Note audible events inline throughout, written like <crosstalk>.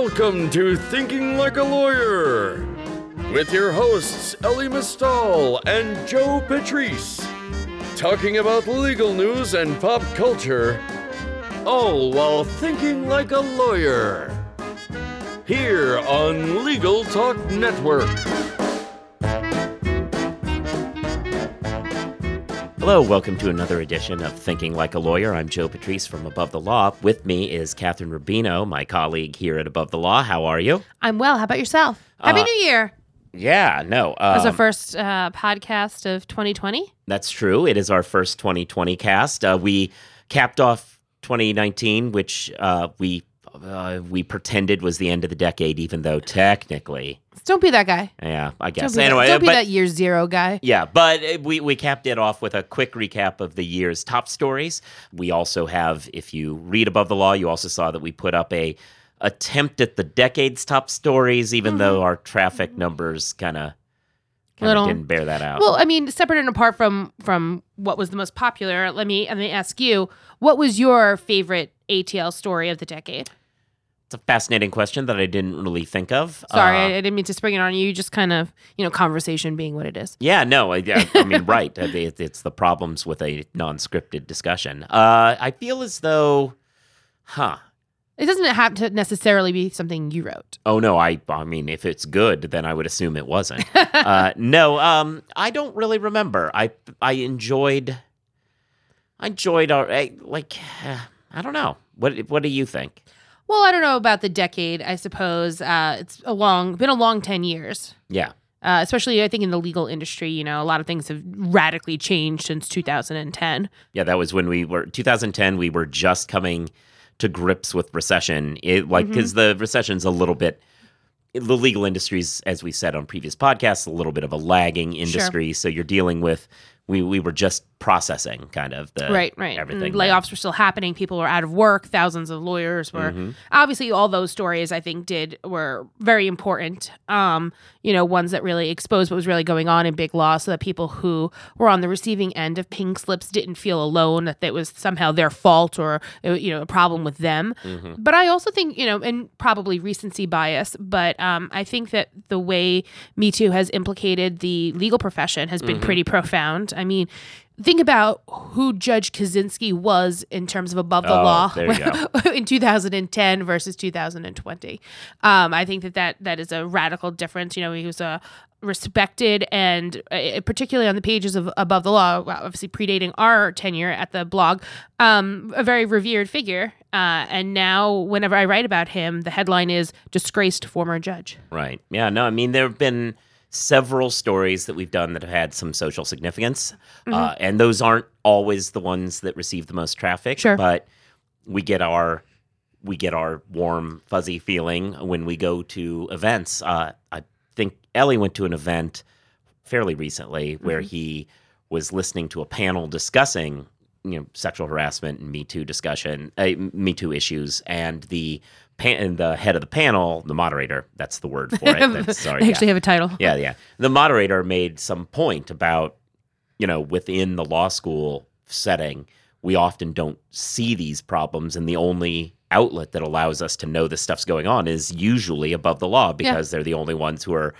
Welcome to Thinking Like a Lawyer with your hosts Elie Mystal and Joe Patrice, talking about legal news and pop culture, all while thinking like a lawyer. Here on Legal Talk Network. Hello, welcome to another edition of Thinking Like a Lawyer. I'm Joe Patrice from Above the Law. With me is Kathryn Rubino, my colleague here at Above the Law. How are you? I'm well. How about yourself? Happy Uh, New Year. Yeah, no. As Um, our first uh, podcast of 2020. that's true. It is our first 2020 cast. Uh, we capped off 2019, which uh, we uh, we pretended was the end of the decade, even though technically, Don't be that guy. yeah, I Don't guess. be, anyway, that, don't be but that year zero guy. Yeah, but uh, we, we capped it off with a quick recap of the year's top stories. We also have, if you read above the law, you also saw that we put up a attempt at the decade's top stories, even Mm-hmm. though our traffic numbers kind of Little- didn't bear that out. Well, I mean, separate and apart from from what was the most popular, let me let me ask you, what was your favorite ATL story of the decade? It's a fascinating question that I didn't really think of. Sorry, Uh, I, didn't mean to spring it on you. Just kind of, you know, conversation being what it is. yeah, no, I, I I mean, <laughs> right. It- It's the problems with a non-scripted discussion. Uh, I feel as though, huh? It doesn't have to necessarily be something you wrote. Oh no, I I mean if it's good, then I would assume it wasn't. <laughs> uh, no, um, I don't really remember. I I enjoyed, I enjoyed our I, like uh, I don't know. What what do you think? Well, I don't know about the decade. I suppose uh, it's a long, been a long ten years. Yeah, uh, especially I think in the legal industry, you know, a lot of things have radically changed since 2010. yeah, that was when we were 2010. We were just coming to grips with recession. It like because the recession's a little bit. The legal industries, as we said on previous podcasts, a little bit of a lagging industry. So you're dealing with. We, we were just processing kind of the right, right. everything And there. layoffs were still happening. People were out of work. Thousands of lawyers were. Mm-hmm. Obviously, all those stories I think did were very important. Um, you know, ones that really exposed what was really going on in big law, so that people who were on the receiving end of pink slips didn't feel alone. That it was somehow their fault or uh, you know a problem with them. Mm-hmm. But I also think, you know, and probably recency bias, but um, I think that the way Me Too has implicated the legal profession has been Mm-hmm. pretty profound. I mean, think about who Judge Kozinski was in terms of above the Oh, law <laughs> in 2010 versus 2020. Um, I think that, that that is a radical difference. You know, he was a respected and uh, particularly on the pages of above the law obviously predating our tenure at the blog um, a very revered figure uh, and now whenever i write about him the headline is disgraced former judge Right. Yeah. No, I mean, there have been several stories that we've done that have had some social significance. Mm-hmm. Uh, and those aren't always the ones that receive the most traffic. Sure. But we get our. We get our warm, fuzzy feeling when we go to events. Uh, I think Elie went to an event fairly recently where Mm-hmm. he was listening to a panel discussing, you know, sexual harassment and Me Too discussion, uh, Me Too issues, and the pan- and the head of the panel, the moderator, that's the word for it. <laughs> That's, sorry, yeah. actually have a title Yeah, yeah. The moderator made some point about, you know, within the law school setting, we often don't see these problems, and the only outlet that allows us to know this stuff's going on is usually above the law because they're the only ones who are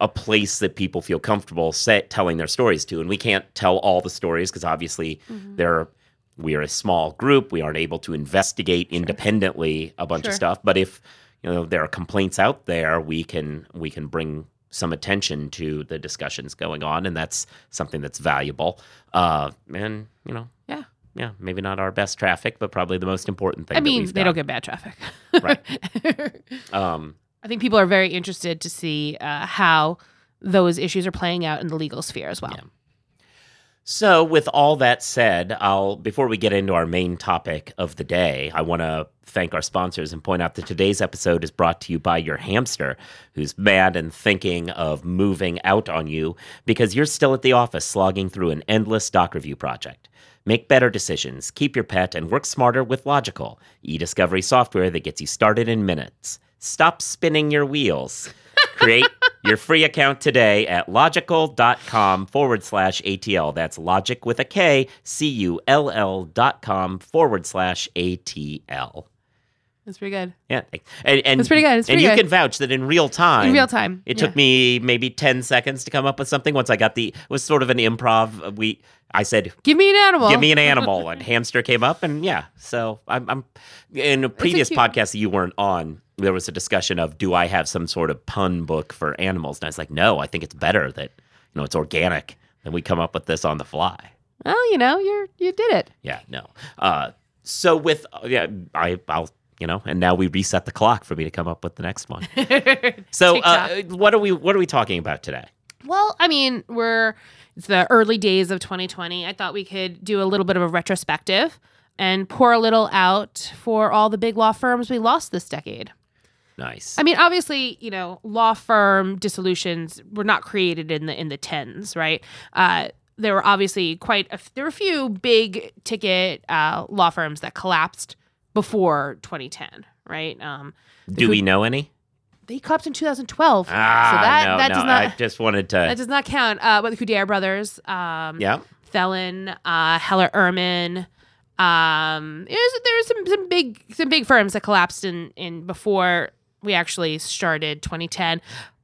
a place that people feel comfortable set, telling their stories to. And we can't tell all the stories because obviously mm-hmm. they're we are a small group. We aren't able to investigate independently a bunch Sure. of stuff. But if you know there are complaints out there, we can we can bring some attention to the discussions going on, and that's something that's valuable. Uh, and you know, yeah yeah, maybe not our best traffic, but probably the most important thing. i mean they done. don't get bad traffic Right. <laughs> Um, i think people are very interested to see uh, how those issues are playing out in the legal sphere as well Yeah. So, with all that said, I'll before we get into our main topic of the day, I want to thank our sponsors and point out that today's episode is brought to you by your hamster, who's mad and thinking of moving out on you because you're still at the office slogging through an endless doc review project. Make better decisions, keep your pet, and work smarter with Logikcull, e-discovery software that gets you started in minutes. Stop spinning your wheels. Create your free account today at logikcull.com forward slash ATL. That's logic with a K, C U L L dot com forward slash ATL. That's pretty good. Yeah, and, and It's pretty good. It's and you good. can vouch that in real time, In real time. It yeah. took me maybe ten seconds to come up with something. Once I got the, it was sort of an improv. uh, We, I said, Give me an animal. "Give me an <laughs> animal," and hamster came up, and yeah. So I'm, I'm in a previous cute- podcast that you weren't on. There was a discussion of do I have some sort of pun book for animals, and I was like, no, I think it's better that you know it's organic, and we come up with this on the fly. Well, you know, you're you did it. Yeah, no. Uh, so with yeah, I I'll you know, and now we reset the clock for me to come up with the next one. <laughs> So uh, what are we what are we talking about today? Well, I mean, we're it's the early days of 2020. I thought we could do a little bit of a retrospective and pour a little out for all the big law firms we lost this decade. Nice. I mean, obviously, you know, law firm dissolutions were not created in the in the tens, right? Uh, there were obviously quite a, there were a few big ticket uh, law firms that collapsed before 2010, right? Um, Do we know any? they collapsed in 2012, Ah, so that no, that no. does not I just wanted to. that does not count. Uh, but the Coudert brothers, um, yeah. Thelen, uh, Heller Ehrman. Um, there's there's some some big some big firms that collapsed in in before we actually started 2010,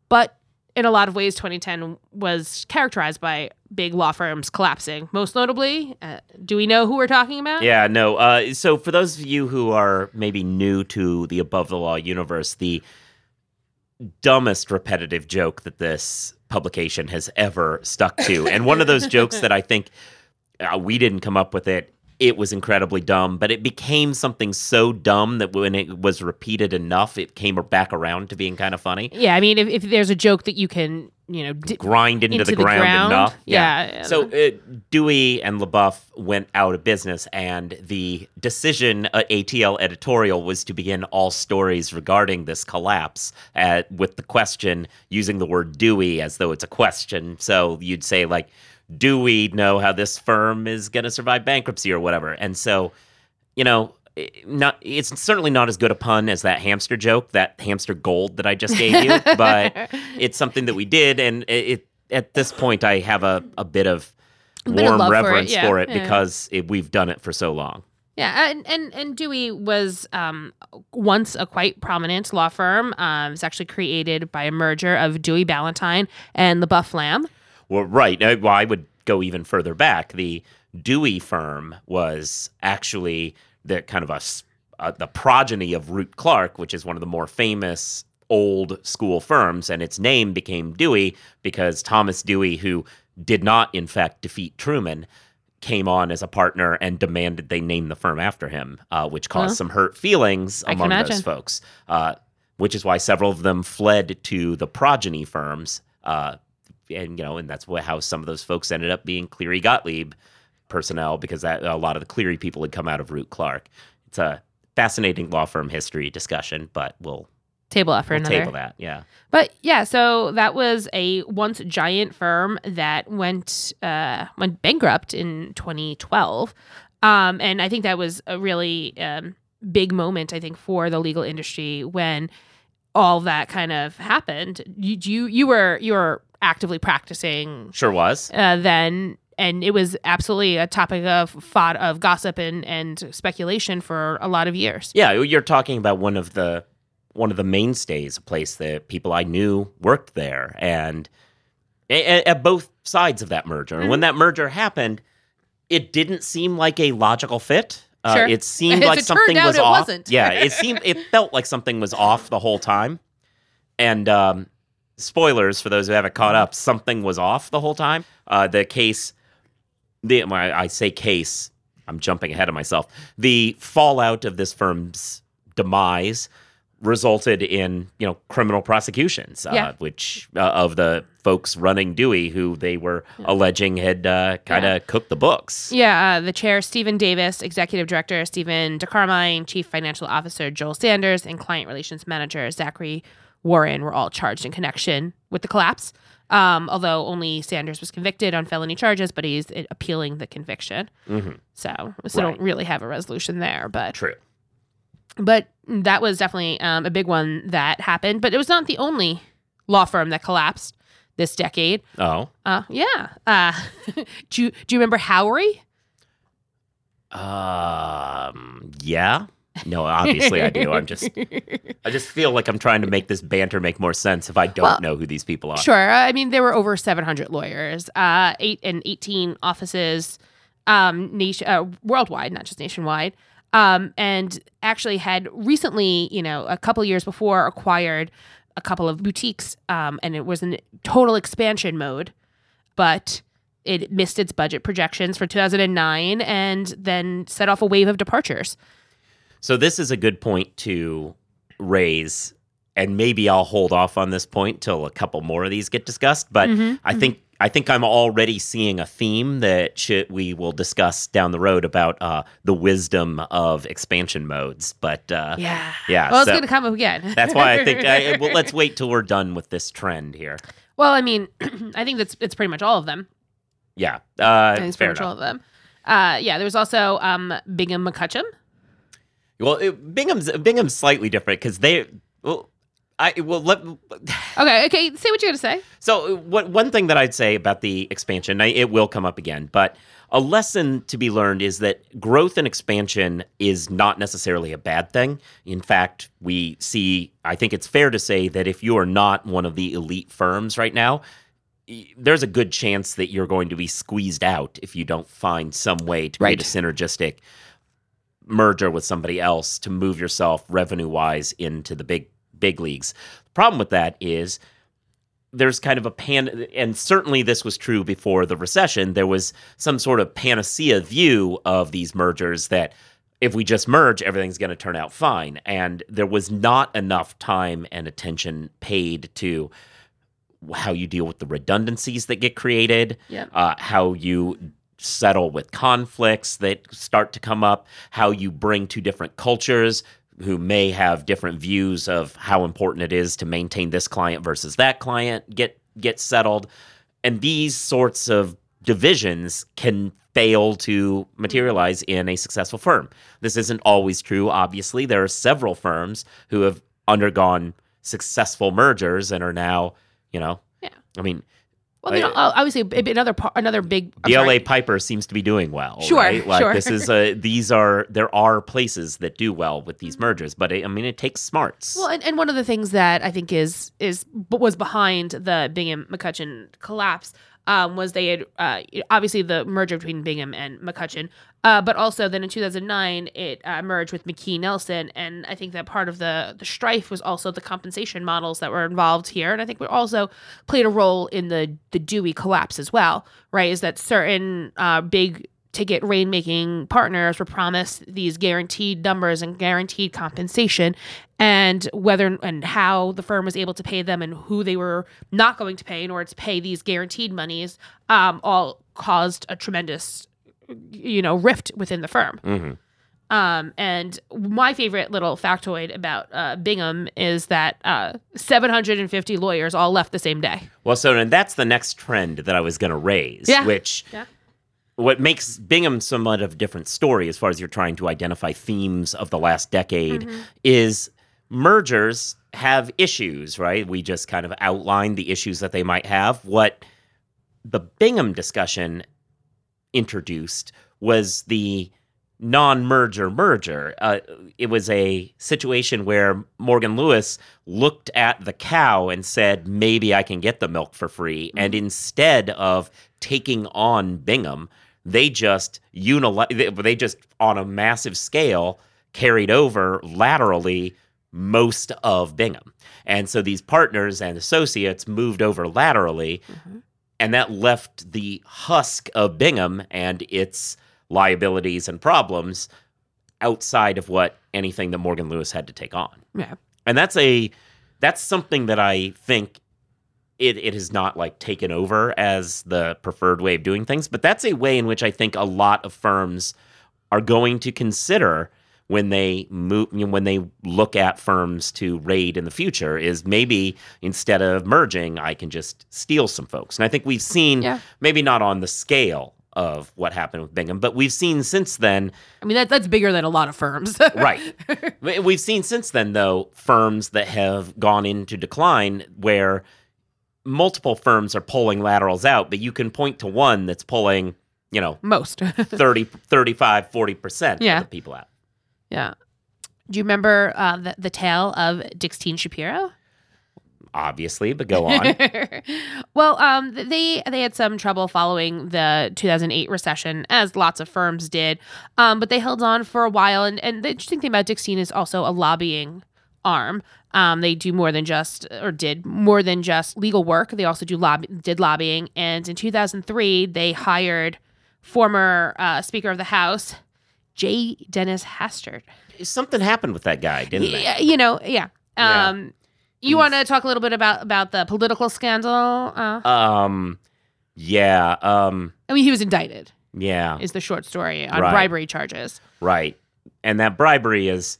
but in a lot of ways, 2010 was characterized by big law firms collapsing. Most notably, uh, do we know who we're talking about? Yeah, no. Uh, so, for those of you who are maybe new to the Above the Law universe, the dumbest repetitive joke that this publication has ever stuck to, and one of those jokes that I think uh, we didn't come up with it. It was incredibly dumb, but it became something so dumb that when it was repeated enough, it came back around to being kind of funny. Yeah, I mean, if, if there's a joke that you can, you know, d- grind into, Into the, the ground, ground? enough. Yeah. So uh, Dewey and LeBoeuf went out of business, and the decision at ATL editorial was to begin all stories regarding this collapse at, with the question using the word Dewey as though it's a question. So you'd say like, "Do we know how this firm is going to survive bankruptcy or whatever?" And so, you know. Not, it's certainly not as good a pun as that hamster joke, that hamster gold that I just gave you, <laughs> but it's something that we did, and it, it at this point I have a, a bit of bit of warm for it, reverence yeah, for it, yeah. because it, we've done it for so long. Yeah, and and, and Dewey was um, once a quite prominent law firm. Um, it's actually created by a merger of Dewey Ballantine and LeBoeuf Lamb. Well, right. Well, I would go even further back. The Dewey firm was actually the kind of a uh, the progeny of Root Clark, which is one of the more famous old school firms, and its name became Dewey because Thomas Dewey, who did not in fact defeat Truman, came on as a partner and demanded they name the firm after him, uh, which caused Huh. some hurt feelings among those folks. Uh, which is why several of them fled to the progeny firms. Uh, and you know, and that's what, how some of those folks ended up being Cleary Gottlieb personnel because that a lot of the Cleary people had come out of Root Clark. It's a fascinating law firm history discussion, but we'll, Table up for we'll another. table that. Yeah. But yeah, so that was a once giant firm that went uh, went bankrupt in 2012, um, and I think that was a really um, big moment. I think for the legal industry when all that kind of happened. You you, you were you were actively practicing Sure was. uh, then. And it was absolutely a topic of thought of gossip and, and speculation for a lot of years. Yeah, you're talking about one of the one of the mainstays, a place that people I knew worked there, and at, at both sides of that merger. And when that merger happened, it didn't seem like a logical fit. Uh, Sure. It seemed <laughs> like it something was it off. wasn't. yeah, it <laughs> seemed it felt like something was off the whole time. And um, spoilers for those who haven't caught up, something was off the whole time. Uh, the case, the I say case, I'm jumping ahead of myself. The fallout of this firm's demise resulted in you know criminal prosecutions, uh, Yeah. which uh, of the folks running Dewey, who they were alleging had uh, kind of Yeah. cooked the books. Yeah, uh, the chair, Steven Davis, executive director, Stephen DiCarmine, chief financial officer, Joel Sanders, and client relations manager, Zachary Warren, were all charged in connection with the collapse. Um, although only Sanders was convicted on felony charges, but he's appealing the conviction. hmm So, so Right. don't really have a resolution there. But True. but that was definitely um, a big one that happened. But it was not the only law firm that collapsed this decade. Oh, Uh, yeah. Uh, <laughs> do you do you remember Howrey? um, yeah. No, obviously I do. I'm <laughs> just I just feel like I'm trying to make this banter make more sense if I don't Well, know who these people are. Sure. I mean, there were over 700 lawyers, uh, eight and 18 offices, um, nation, uh, worldwide, not just nationwide. Um, and actually had recently, you know, a couple years before, acquired a couple of boutiques, um, and it was in total expansion mode, but it missed its budget projections for 2009, and then set off a wave of departures. So this is a good point to raise, and maybe I'll hold off on this point till a couple more of these get discussed. But Mhm, I think I think I'm already seeing a theme that should, we will discuss down the road about uh, the wisdom of expansion modes. But uh, Yeah. yeah, Well, it's going to come up again. that's why I think <laughs> I, well, let's wait till we're done with this trend here. well, I mean, <clears throat> I think that's it's pretty much all of them. Yeah, uh, it's fair pretty much all of them. Uh, yeah, there was also um, Bingham McCutchen. Well, it, Bingham's Bingham's slightly different because they well. I well let Okay, okay. Say what you're gonna say. So, what one thing that I'd say about the expansion, I, it will come up again, but a lesson to be learned is that growth and expansion is not necessarily a bad thing. In fact, we see, I think it's fair to say that if you are not one of the elite firms right now, there's a good chance that you're going to be squeezed out if you don't find some way to create a synergistic merger with somebody else to move yourself revenue wise into the big big leagues. The problem with that is there's kind of a pan and certainly this was true before the recession there was some sort of panacea view of these mergers that if we just merge everything's going to turn out fine and there was not enough time and attention paid to how you deal with the redundancies that get created Yeah. uh, how you settle with conflicts that start to come up how you bring two different cultures who may have different views of how important it is to maintain this client versus that client get get settled. And these sorts of divisions can fail to materialize in a successful firm. This isn't always true. Obviously there are several firms who have undergone successful mergers and are now you know Yeah. i mean Well, you know, I- obviously, another another big. I'm the sorry. LA Piper seems to be doing well. Sure, right? Like sure. this is a these are there are places that do well with these mergers, but it, I mean it takes smarts. Well, and, and one of the things that I think is is was behind the Bingham McCutchen collapse um, was they had uh, obviously the merger between Bingham and McCutchen, uh, but also then in 2009 it uh, merged with McKee Nelson, and I think that part of the the strife was also the compensation models that were involved here, and I think we also played a role in the the Dewey collapse as well. Right, is that certain uh, big ticket rainmaking partners were promised these guaranteed numbers and guaranteed compensation and whether and how the firm was able to pay them and who they were not going to pay in order to pay these guaranteed monies um, all caused a tremendous you know rift within the firm Mhm. um, and my favorite little factoid about uh, bingham is that uh, 750 lawyers all left the same day Well, so and that's the next trend that I was going to raise, Yeah. which Yeah. What makes Bingham somewhat of a different story as far as you're trying to identify themes of the last decade Mm-hmm. is mergers have issues, right? We just kind of outlined the issues that they might have. What the Bingham discussion introduced was the non-merger merger. Uh, it was a situation where Morgan Lewis looked at the cow and said, "Maybe I can get the milk for free." And instead of taking on Bingham, they just unili- they- they just on a massive scale carried over laterally most of Bingham. And so these partners and associates moved over laterally mm-hmm. and that left the husk of Bingham and its liabilities and problems outside of what anything that Morgan Lewis had to take on. yeah And that's a that's something that I think it, it has not like taken over as the preferred way of doing things, but that's a way in which I think a lot of firms are going to consider when they move when they look at firms to raid in the future is maybe instead of merging I can just steal some folks. And I think we've seen Yeah. maybe not on the scale of what happened with Bingham, but we've seen since then i mean that, that's bigger than a lot of firms <laughs> right. We've seen since then, though, firms that have gone into decline where multiple firms are pulling laterals out, but you can point to one that's pulling, you know, most <laughs> 30, 35, 40% Yeah. of the people out. Yeah. Do you remember uh, the, the tale of Dickstein Shapiro? Obviously, but go on. <laughs> well, um, they they had some trouble following the 2008 recession, as lots of firms did. Um, but they held on for a while, and and the interesting thing about Dickstein is also a lobbying arm. Um, they do more than just or did more than just legal work. They also do lobby did lobbying, and in 2003 they hired former uh, Speaker of the House J. Dennis Hastert. Something happened with that guy, didn't it? You know, yeah. Yeah. Um, you want to talk a little bit about about the political scandal? Uh, Um, yeah, um, I mean, he was indicted. yeah, Is the short story on Right. bribery charges? right. And that bribery is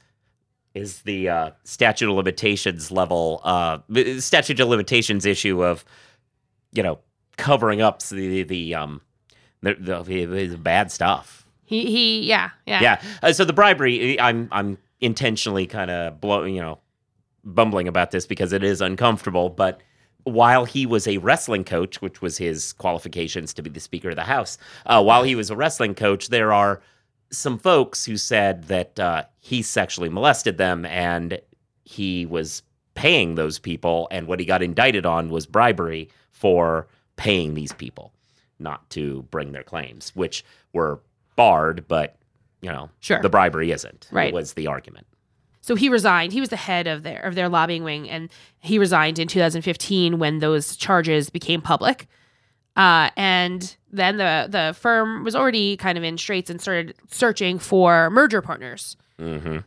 is the uh, statute of limitations level, uh, statute of limitations issue of, you know, covering up the the um the, the, the bad stuff. He he, yeah, yeah, Yeah. Uh, so the bribery, I'm I'm intentionally kind of blow, you know, bumbling about this because it is uncomfortable. But while he was a wrestling coach, which was his qualifications to be the Speaker of the House, uh, while he was a wrestling coach, there are some folks who said that uh, he sexually molested them and he was paying those people, and what he got indicted on was bribery for paying these people not to bring their claims, which were barred, but you know, Sure. the bribery isn't. Right. was the argument. So he resigned. He was the head of their of their lobbying wing, and he resigned in 2015 when those charges became public. Uh, and then the the firm was already kind of in straits and started searching for merger partners. hmm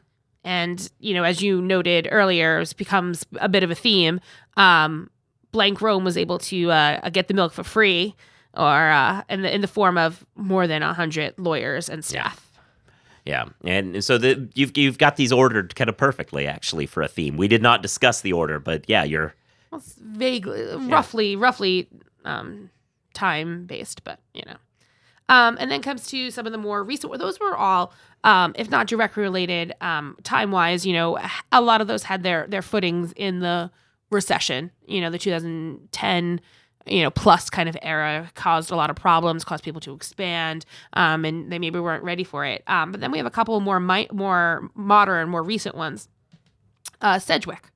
And you know, as you noted earlier, it becomes a bit of a theme. Um, Blank Rome was able to uh, get the milk for free, or uh, in the in the form of more than hundred lawyers and staff. Yeah, and so the you've you've got these ordered kind of perfectly actually for a theme. We did not discuss the order, but yeah, you're Well, vaguely, roughly, roughly um, time based, but you know. Um, and then comes to some of the more recent. Those were all, um, if not directly related, um, time wise. You know, a lot of those had their their footings in the recession. You know, the 2010 you know plus kind of era caused a lot of problems caused people to expand um, and they maybe weren't ready for it um, but then we have a couple more mi- more modern more recent ones uh, sedgwick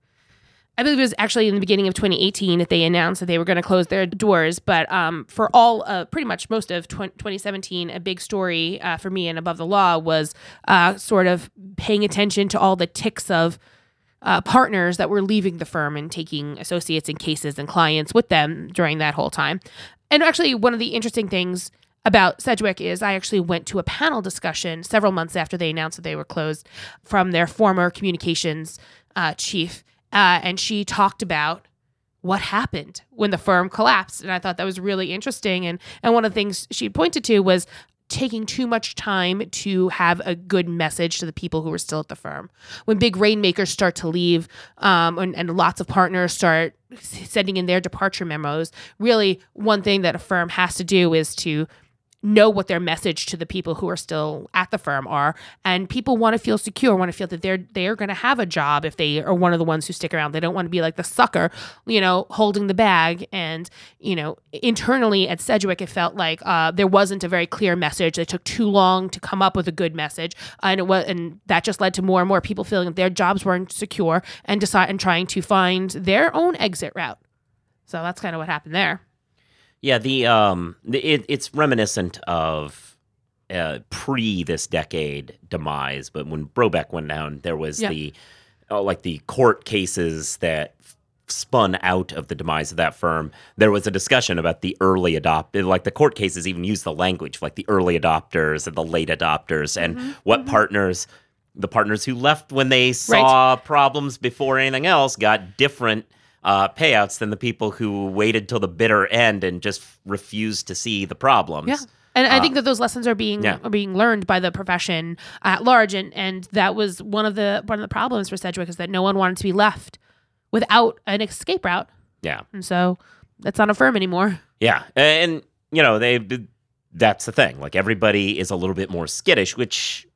I believe it was actually in the beginning of 2018 that they announced that they were going to close their doors. But um, for all, uh, pretty much most of 20, 2017, a big story uh, for me and Above the Law was uh, sort of paying attention to all the ticks of uh, partners that were leaving the firm and taking associates and cases and clients with them during that whole time. And actually, one of the interesting things about Sedgwick is I actually went to a panel discussion several months after they announced that they were closed from their former communications uh, chief. Uh, and she talked about what happened when the firm collapsed. And I thought that was really interesting. And, and one of the things she pointed to was taking too much time to have a good message to the people who are still at the firm. When big rainmakers start to leave um, and, and lots of partners start sending in their departure memos, really one thing that a firm has to do is to know what their message to the people who are still at the firm are. And people want to feel secure want to feel that they're they're going to have a job if they are one of the ones who stick around. They don't want to be like the sucker you know holding the bag. And you know internally at sedgwick it felt like uh, there wasn't a very clear message. It took too long to come up with a good message. And it was and that just led to more and more people feeling that their jobs weren't secure and decide and trying to find their own exit route. So that's kind of what happened there Yeah, the um, it, it's reminiscent of uh, pre this decade demise, but when Brobeck went down, there was Yeah. the uh, like the court cases that f- spun out of the demise of that firm. There was a discussion about the early adopt, like the court cases even use the language like the early adopters and the late adopters, and Mm-hmm. what partners. The partners who left when they saw problems before anything else got different uh, payouts than the people who waited till the bitter end and just refused to see the problems. Yeah. And I Uh, think that those lessons are being yeah. are being learned by the profession at large, and and that was one of the one of the problems for Sedgwick is that no one wanted to be left without an escape route, Yeah. and so that's not a firm anymore. Yeah. And, you know, they, that's the thing. Like everybody is a little bit more skittish, which,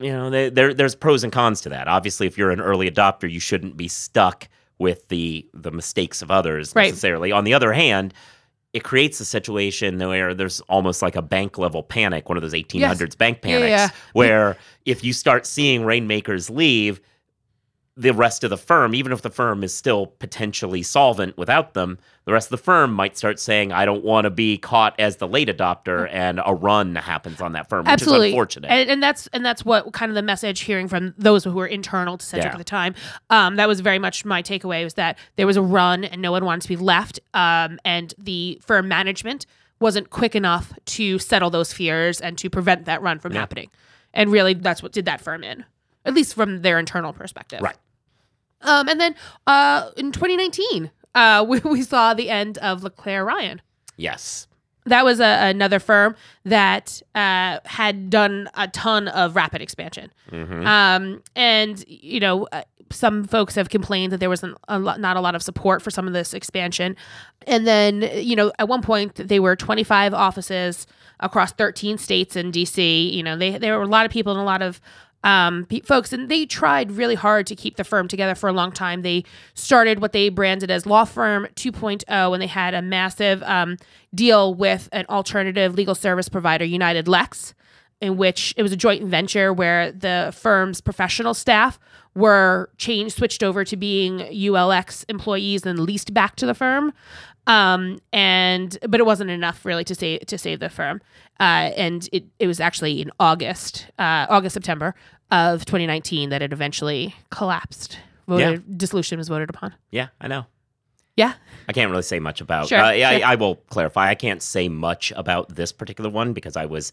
you know, they, there, there's pros and cons to that. Obviously, if you're an early adopter, you shouldn't be stuck with the, the mistakes of others Right. necessarily. On the other hand, it creates a situation where there's almost like a bank level panic, one of those 1800s bank Yeah, yeah, panics, yeah. where if you start seeing rainmakers leave, the rest of the firm, even if the firm is still potentially solvent without them, the rest of the firm might start saying, I don't want to be caught as the late adopter and a run happens on that firm, which Absolutely. is unfortunate. And, and that's and that's what kind of the message hearing from those who were internal to Sedgwick Yeah. at the time. Um, that was very much my takeaway was that there was a run and no one wanted to be left. Um, and the firm management wasn't quick enough to settle those fears and to prevent that run from Yeah. happening. And really, that's what did that firm in, at least from their internal perspective. Right. Um, and then uh, in 2019, uh, <laughs> we, we saw the end of LeClairRyan yes. that was a, another firm that uh, had done a ton of rapid expansion. hmm Um, and, you know, uh, some folks have complained that there was an, a lot, not a lot of support for some of this expansion. And then, you know, at one point, they were 25 offices across 13 states in DC. You know, they, there were a lot of people and a lot of um, pe- folks, and they tried really hard to keep the firm together for a long time. They started what they branded as Law Firm 2.0, and they had a massive um, deal with an alternative legal service provider, UnitedLex, in which it was a joint venture where the firm's professional staff were changed, switched over to being ULX employees and leased back to the firm. Um, and but it wasn't enough really to save to save the firm. Uh, and it, it was actually in August, uh, August September of 2019 that it eventually collapsed. Voted, Dissolution was voted upon. Yeah, I know. Yeah. I can't really say much about. Sure, uh, yeah, sure. I, I will clarify. I can't say much about this particular one because I was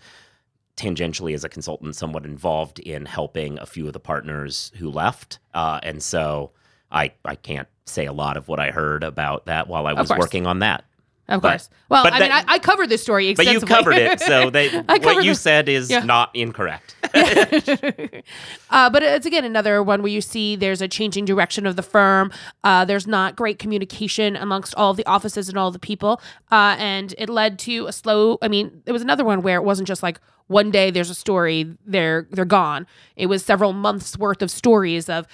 tangentially, as a consultant, somewhat involved in helping a few of the partners who left, uh, and so I I can't say a lot of what I heard about that while I was working on that. Of But- course. Well, but I mean, I, I covered this story But extensively. you covered it, so <laughs> they, what you said is yeah. not incorrect. <laughs> uh, but it's again another one where you see there's a changing direction of the firm. Uh, there's not great communication amongst all of the offices and all the people, uh, and it led to a slow. I mean, it was another one where it wasn't just like one day there's a story they're they're gone. It was several months worth of stories of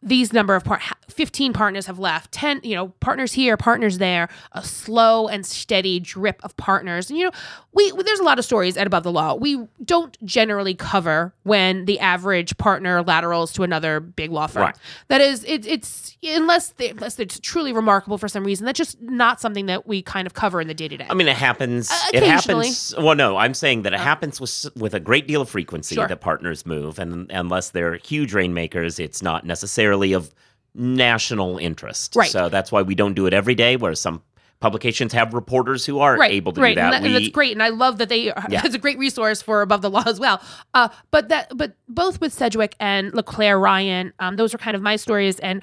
these number of part 15 partners have left 10 you know partners here partners there a slow and steady drip of partners and you know we there's a lot of stories at above the law we don't generally cover when the average partner laterals to another big law firm Right. that is it, it's unless they unless it's truly remarkable for some reason that's just not something that we kind of cover in the day-to-day I mean, it happens. Uh, it happens. Well, no, I'm saying that it happens with with a great deal of frequency Sure. that partners move, and unless they're huge rainmakers, it's not necessarily of national interest. Right. So that's why we don't do it every day. Where some publications have reporters who are right, able to right. do that. And, and We- that's great. And I love that they are, Yeah. it's a great resource for above the law as well. Uh, but that but both with Sedgwick and LeClairRyan, um, those are kind of my stories. And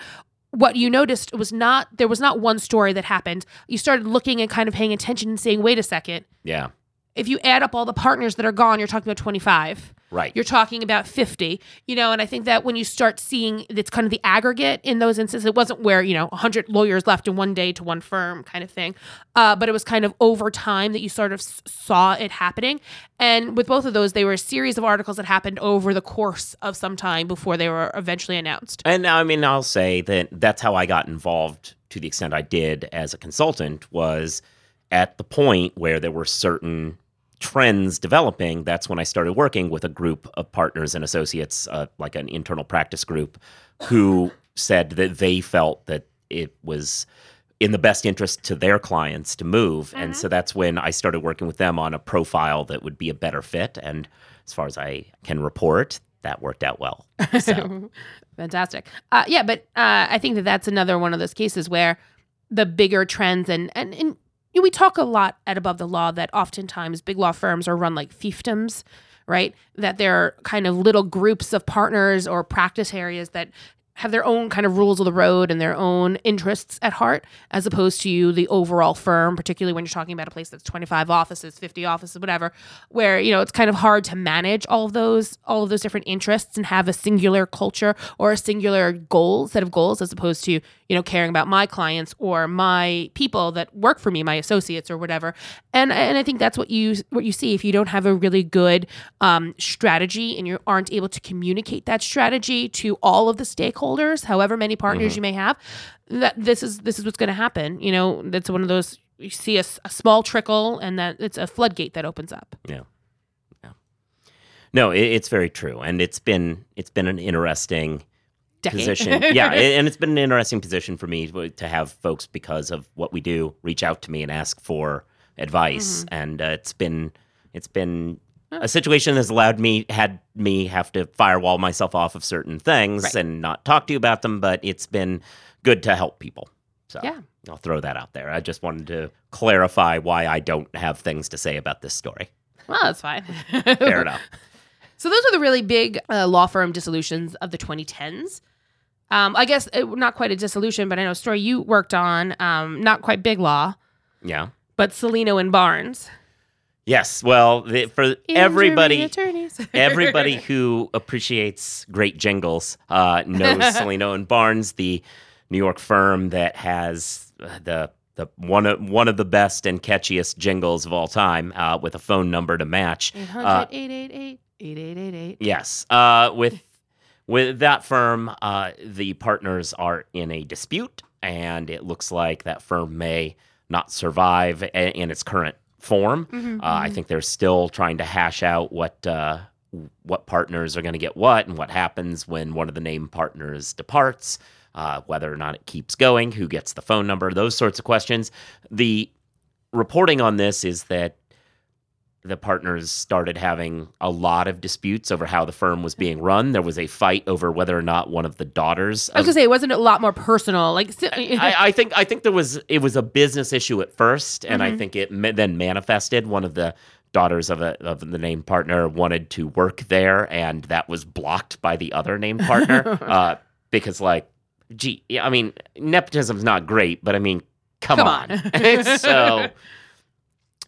what you noticed was not there was not one story that happened. You started looking and kind of paying attention and saying, wait a second. Yeah. If you add up all the partners that are gone, you're talking about 25 Right. you're talking about 50 you know and i think that when you start seeing it's kind of the aggregate in those instances it wasn't where you know 100 lawyers left in one day to one firm kind of thing uh, but it was kind of over time that you sort of s- saw it happening and with both of those they were a series of articles that happened over the course of some time before they were eventually announced And I mean, I'll say that that's how I got involved to the extent I did as a consultant was at the point where there were certain trends developing. That's when I started working with a group of partners and associates, uh, like an internal practice group, who said that they felt that it was in the best interest to their clients to move. And so that's when I started working with them on a profile that would be a better fit. And as far as I can report, that worked out well. So. <laughs> Fantastic. Uh, yeah, but uh, I think that that's another one of those cases where the bigger trends and and, and you know, we talk a lot at Above the Law that oftentimes big law firms are run like fiefdoms, right? That they're kind of little groups of partners or practice areas that have their own kind of rules of the road and their own interests at heart, as opposed to the overall firm, particularly when you're talking about a place that's 25 offices, 50 offices, whatever, where you know it's kind of hard to manage all of those, all of those different interests and have a singular culture or a singular goal set of goals, as opposed to you know caring about my clients or my people that work for me, my associates or whatever. And and I think that's what you what you see if you don't have a really good um, strategy and you aren't able to communicate that strategy to all of the stakeholders, however many partners you may have. That this is this is what's going to happen. You know, that's one of those you see a small trickle and that it's a floodgate that opens up. Yeah. Yeah. No, it, it's very true, and it's been it's been an interesting Decade. position. <laughs> yeah, a- and it's been an interesting position for me to to have folks because of what we do reach out to me and ask for advice, Mm-hmm. and uh, it's been it's been a situation that's allowed me had me have to firewall myself off of certain things Right. and not talk to you about them, but it's been good to help people. So Yeah. I'll throw that out there. I just wanted to clarify why I don't have things to say about this story. well, that's fine. Fair enough. <laughs> So those are the really big uh, law firm dissolutions of the 2010s. Um, I guess uh, not quite a dissolution, but I know a story you worked on. Um, not quite big law, Yeah. but Cellino and Barnes. Yes. Well, the, for Injury everybody, attorneys. <laughs> everybody who appreciates great jingles uh, knows <laughs> Cellino and Barnes, the New York firm that has uh, the the one of one of the best and catchiest jingles of all time, uh, with a phone number to match. 800 888 8888. Yes. Uh, with with that firm, uh, the partners are in a dispute, and it looks like that firm may not survive in its current form. Mhm, Uh, I mhm. think they're still trying to hash out what uh, what partners are going to get what, and what happens when one of the named partners departs. Uh, whether or not it keeps going, who gets the phone number, those sorts of questions. The reporting on this is that the partners started having a lot of disputes over how the firm was being run. There was a fight over whether or not one of the daughters. I was gonna say, it wasn't a lot more personal? Like, I, I think I think there was it was a business issue at first, and I Mhm. think it ma- then manifested. One of the daughters of a of the named partner wanted to work there, and that was blocked by the other named partner <laughs> uh, because, like, gee, I mean, nepotism's not great, but I mean, come, Come on. on. <laughs> so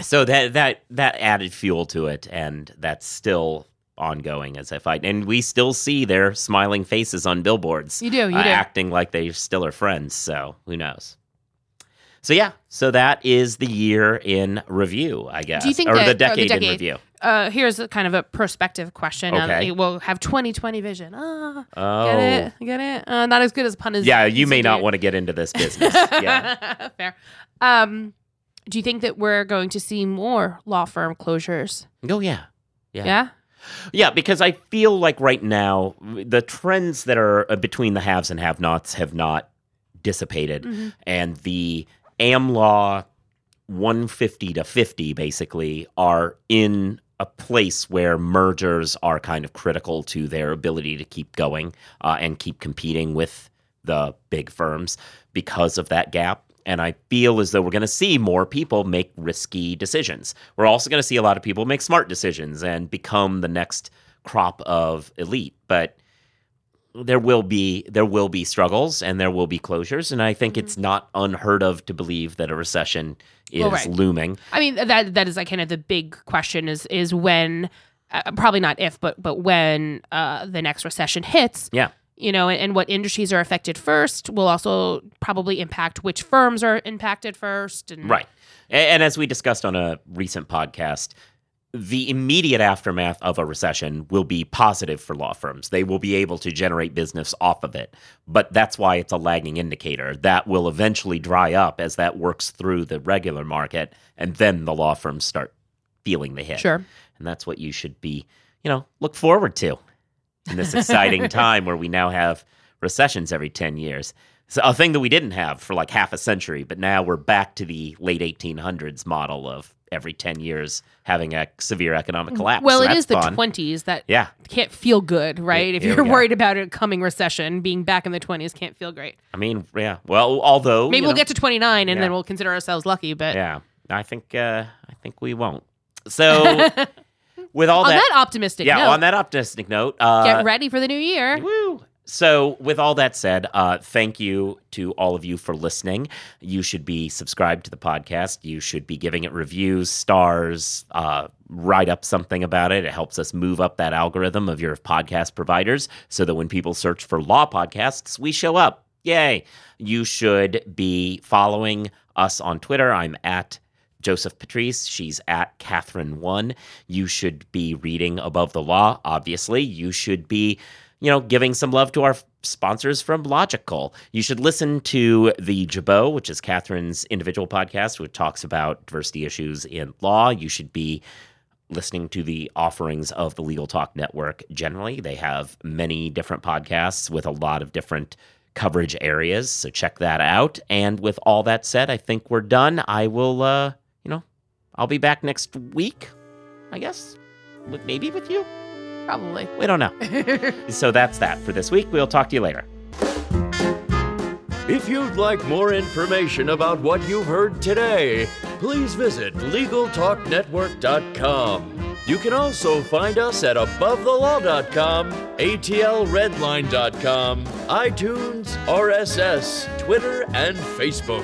so that that that added fuel to it and that's still ongoing as a fight and we still see their smiling faces on billboards you do, you uh, do. acting like they still are friends so who knows so yeah so that is the year in review i guess think or that- or the the decade, in review Uh, here's a kind of a perspective question. Um, Okay. we'll have 2020 vision. Ah, oh get it? Get it? Uh, not as good as pun as yeah you as may not want to get into this business yeah <laughs> Fair. Um, do you think that we're going to see more law firm closures? oh yeah Yeah. Yeah. Yeah, because I feel like right now the trends that are uh, between the haves and have-nots have not dissipated, Mhm. and the AmLaw 150 to 50 basically are in a place where mergers are kind of critical to their ability to keep going uh, and keep competing with the big firms because of that gap. And I feel as though we're going to see more people make risky decisions. We're also going to see a lot of people make smart decisions and become the next crop of elite. But there will be there will be struggles and there will be closures and I think it's not unheard of to believe that a recession is Well, right. looming. I mean that that is like kind of the big question is is when uh, probably not if but but when uh, the next recession hits. Yeah. You know, and, and what industries are affected first will also probably impact which firms are impacted first. And Right. A- And as we discussed on a recent podcast, the immediate aftermath of a recession will be positive for law firms. They will be able to generate business off of it. But that's why it's a lagging indicator. That will eventually dry up as that works through the regular market. And then the law firms start feeling the hit. Sure. And that's what you should be, you know, look forward to in this exciting <laughs> time where we now have recessions every 10 years. So a thing that we didn't have for like half a century, but now we're back to the late 1800s model of every 10 years having a severe economic collapse. Well, So it is the fun. 20s that Yeah. can't feel good, right? if you're worried about a coming recession, being back in the 20s can't feel great. I mean, yeah. Well, although Maybe we'll know, get to 29 and Yeah. then we'll consider ourselves lucky, but Yeah. I think uh I think we won't. So <laughs> with all on that, that, optimistic yeah, note, on that optimistic note, uh get ready for the new year. Woo! So, with all that said, uh, thank you to all of you for listening. You should be subscribed to the podcast. You should be giving it reviews, stars, uh, write up something about it. It helps us move up that algorithm of your podcast providers so that when people search for law podcasts, we show up. Yay. You should be following us on Twitter. I'm at Joseph Patrice. She's at Kathryn1. You should be reading Above the Law, obviously. You should be, you know, giving some love to our sponsors from Logikcull. You should listen to The Jabot, which is Kathryn's individual podcast, which talks about diversity issues in law. You should be listening to the offerings of the Legal Talk Network generally. They have many different podcasts with a lot of different coverage areas, so check that out. And with all that said, I think we're done. I will, uh, you know, I'll be back next week, I guess, maybe with you. Probably. We don't know. <laughs> so that's that for this week. We'll talk to you later. If you'd like more information about what you've heard today, please visit LegalTalkNetwork.com. You can also find us at AboveTheLaw.com, ATLRedline.com, iTunes, RSS, Twitter, and Facebook.